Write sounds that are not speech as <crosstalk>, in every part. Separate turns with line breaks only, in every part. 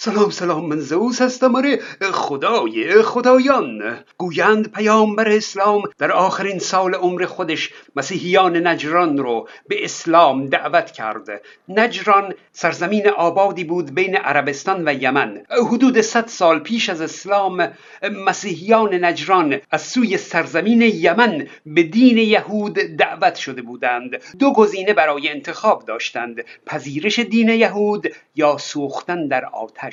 سلام سلام من زئوس هستم. آره خدای خدایان. گویند پیامبر اسلام در آخرین سال عمر خودش مسیحیان نجران رو به اسلام دعوت کرد. نجران سرزمین آبادی بود بین عربستان و یمن. حدود 100 سال پیش از اسلام مسیحیان نجران از سوی سرزمین یمن به دین یهود دعوت شده بودند. دو گزینه برای انتخاب داشتند. پذیرش دین یهود یا سوختن در آتش.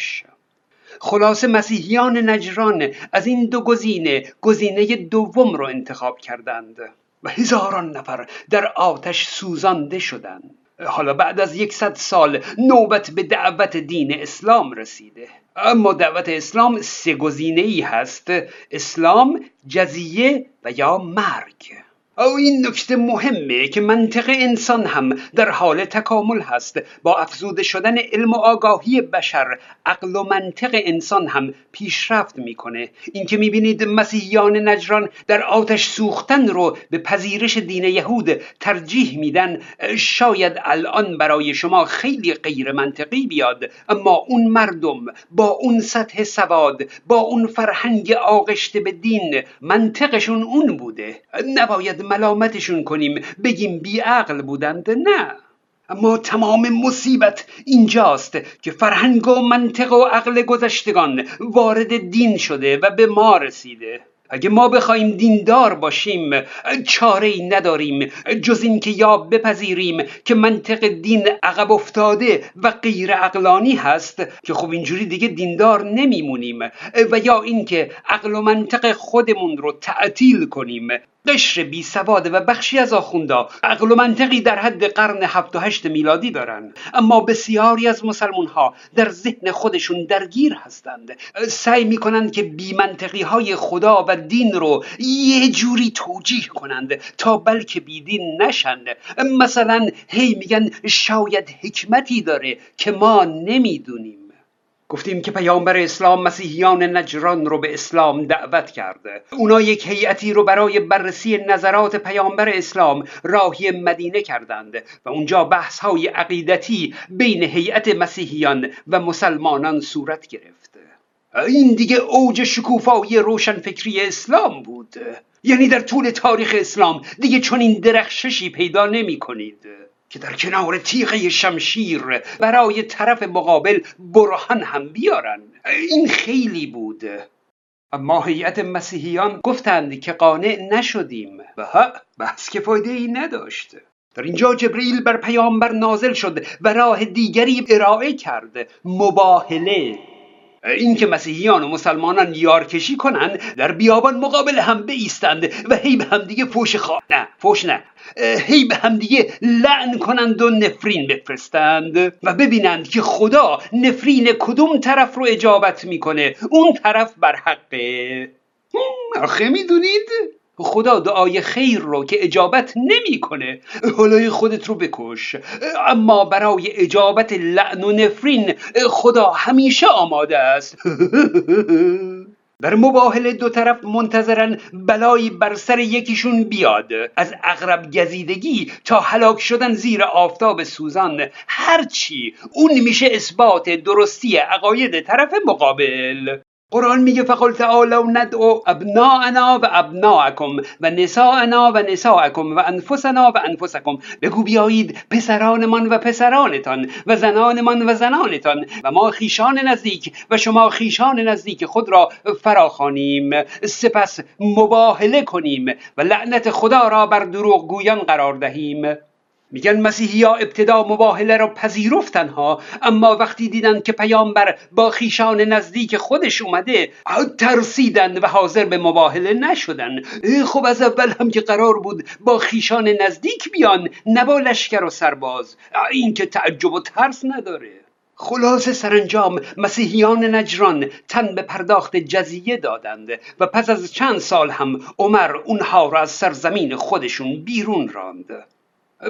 خلاصه مسیحیان نجران از این دو گزینه گزینه دوم را انتخاب کردند. و هزاران نفر در آتش سوزانده شدند. حالا بعد از یکصد سال نوبت به دعوت دین اسلام رسیده. اما دعوت اسلام سه گزینه ای هست. اسلام جزیه و یا مرگ. این نکته مهمه که منطق انسان هم در حال تکامل هست. با افزوده شدن علم و آگاهی بشر عقل و منطق انسان هم پیشرفت می‌کنه. اینکه می‌بینید مسیحیان نجران در آتش سوختن رو به پذیرش دین یهود ترجیح میدن شاید الان برای شما خیلی غیر منطقی بیاد اما اون مردم با اون سطح سواد با اون فرهنگ آغشته به دین منطقشون اون بوده. نباید ملامتشون کنیم. بگیم بیعقل بودند. نه. اما تمام مصیبت اینجاست که فرهنگ و منطق و عقل گذشتگان وارد دین شده و به ما رسیده. اگه ما بخوایم دیندار باشیم چاره ای نداریم. جز اینکه یا بپذیریم که منطق دین عقب افتاده و غیر عقلانی هست که خب اینجوری دیگه دیندار نمیمونیم. و یا اینکه عقل و منطق خودمون رو تعطیل کنیم. قشر بی سواد و بخشی از آخوندا. عقل و منطقی در حد قرن هفت و هشت میلادی دارن اما بسیاری از مسلمون ها در ذهن خودشون درگیر هستند. سعی می‌کنند که بی منطقی های خدا و دین رو یه جوری توجیه کنند تا بلکه بی دین نشند مثلا هی میگن شاید حکمتی داره که ما نمی‌دونیم. گفتیم که پیامبر اسلام مسیحیان نجران رو به اسلام دعوت کرده. اونا یک هیئتی رو برای بررسی نظرات پیامبر اسلام راهی مدینه کردند و اونجا بحث های عقیدتی بین هیئت مسیحیان و مسلمانان صورت گرفت. این دیگه اوج شکوفایی روشنفکری اسلام بود. یعنی در طول تاریخ اسلام دیگه چون این درخششی پیدا نمی کنید که در کنار تیغه شمشیر برای طرف مقابل برهان هم بیارن. این خیلی بود. اما هیئت مسیحیان گفتند که قانع نشدیم و ها بحث که فایده ای نداشت. در اینجا جبریل بر پیامبر نازل شد و راه دیگری ارائه کرد. مباهله. اینکه مسیحیان و مسلمانان یارکشی کنند در بیابان مقابل هم بیستند و هی به همدیگه فوش خواه نه فوش نه. هی به همدیگه لعن کنند و نفرین بفرستند و ببینند که خدا نفرین کدوم طرف رو اجابت می‌کنه. اون طرف بر حقه. آخه می‌دونید؟ خدا دعای خیر رو که اجابت نمی‌کنه. حالا خودت رو بکش. اما برای اجابت لعن و نفرین خدا همیشه آماده است. <laughs> در مباهله دو طرف منتظرن بلایی بر سر یکیشون بیاد. از اغرب گزیدگی تا هلاک شدن زیر آفتاب سوزان. هرچی اون میشه اثبات درستی عقاید طرف مقابل. قرآن میگه فقل تعالوا ندعو ابناءنا و ابناءکم و نساءنا و نساءکم و انفسنا و انفسکم. بگو بیایید پسرانمان و پسرانتان و زنانمان و زنانتان و ما خیشان نزدیک و شما خیشان نزدیک خود را فراخوانیم. سپس مباهله کنیم و لعنت خدا را بر دروغ گویان قرار دهیم. میگن مسیحی ها ابتدا مباهله را پذیرفتن ها اما وقتی دیدن که پیامبر با خیشان نزدیک خودش اومده ترسیدن و حاضر به مباهله نشدن. خب از اول هم که قرار بود با خیشان نزدیک بیان نه با لشکر و سرباز. این که تعجب و ترس نداره. خلاصه سرانجام مسیحیان نجران تن به پرداخت جزیه دادند و پس از چند سال هم عمر اونها را از سرزمین خودشون بیرون راند.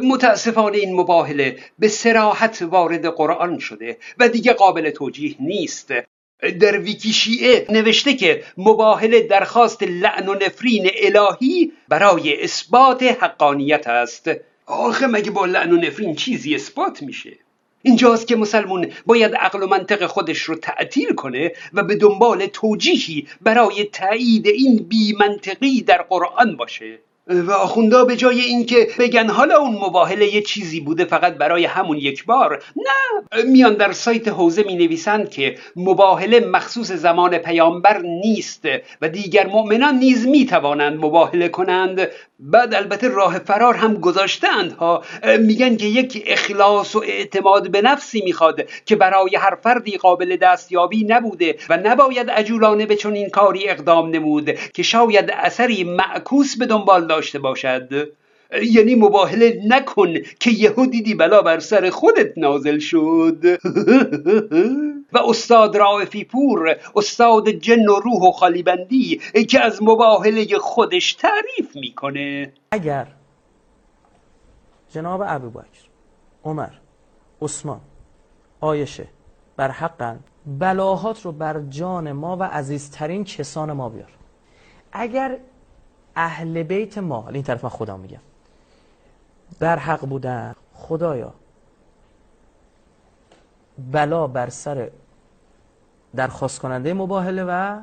متاسفانه این مباهله به سراحت وارد قرآن شده و دیگه قابل توجیه نیست. در ویکی شیعه نوشته که مباهله درخواست لعن و نفرین الهی برای اثبات حقانیت است. آخه مگه با لعن و نفرین چیزی اثبات میشه؟ اینجاست که مسلمون باید عقل و منطق خودش رو تعطیل کنه و به دنبال توجیهی برای تایید این بی منطقی در قرآن باشه. و آخوندا به جای اینکه بگن حالا اون مباهله یه چیزی بوده فقط برای همون یک بار نه. میان در سایت حوزه می نویسند که مباهله مخصوص زمان پیامبر نیست و دیگر مؤمنان نیز می توانند مباهله کنند. بعد البته راه فرار هم گذاشتند ها. میگن که یک اخلاص و اعتماد به نفسی می‌خواد که برای هر فردی قابل دستیابی نبوده و نباید عجولانه به چنین کاری اقدام نمود که شاید اثری معکوس به دنبال داشته باشد. یعنی مباهله نکن که یهو دیدی بلا بر سر خودت نازل شد. <laughs> و استاد رائفی پور استاد جن و روح و خالیبندی که از مباهله خودش تعریف می‌کنه.
اگر جناب ابوبکر عمر عثمان آیشه بر حقن بلاهات رو بر جان ما و عزیزترین کسان ما بیار. اگر اهل بیت ما. این طرف من خدا میگم. بر حق بودن. خدایا. بلا بر سر درخواست کننده مباهله و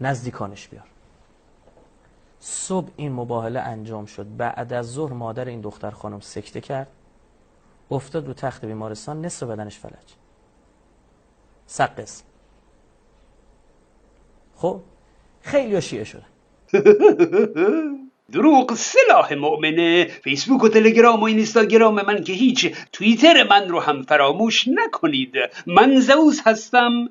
نزدیکانش بیار. صبح این مباهله انجام شد. بعد از ظهر مادر این دختر خانم سکته کرد. افتاد رو تخت بیمارستان. نصف بدنش فلج. سقس. خب خیلی شیعه شده <laughs>
دروغ سلاح مؤمنه. فیسبوک و تلگرام و اینستاگرام من که هیچ توییتر من رو هم فراموش نکنید. من زوز هستم.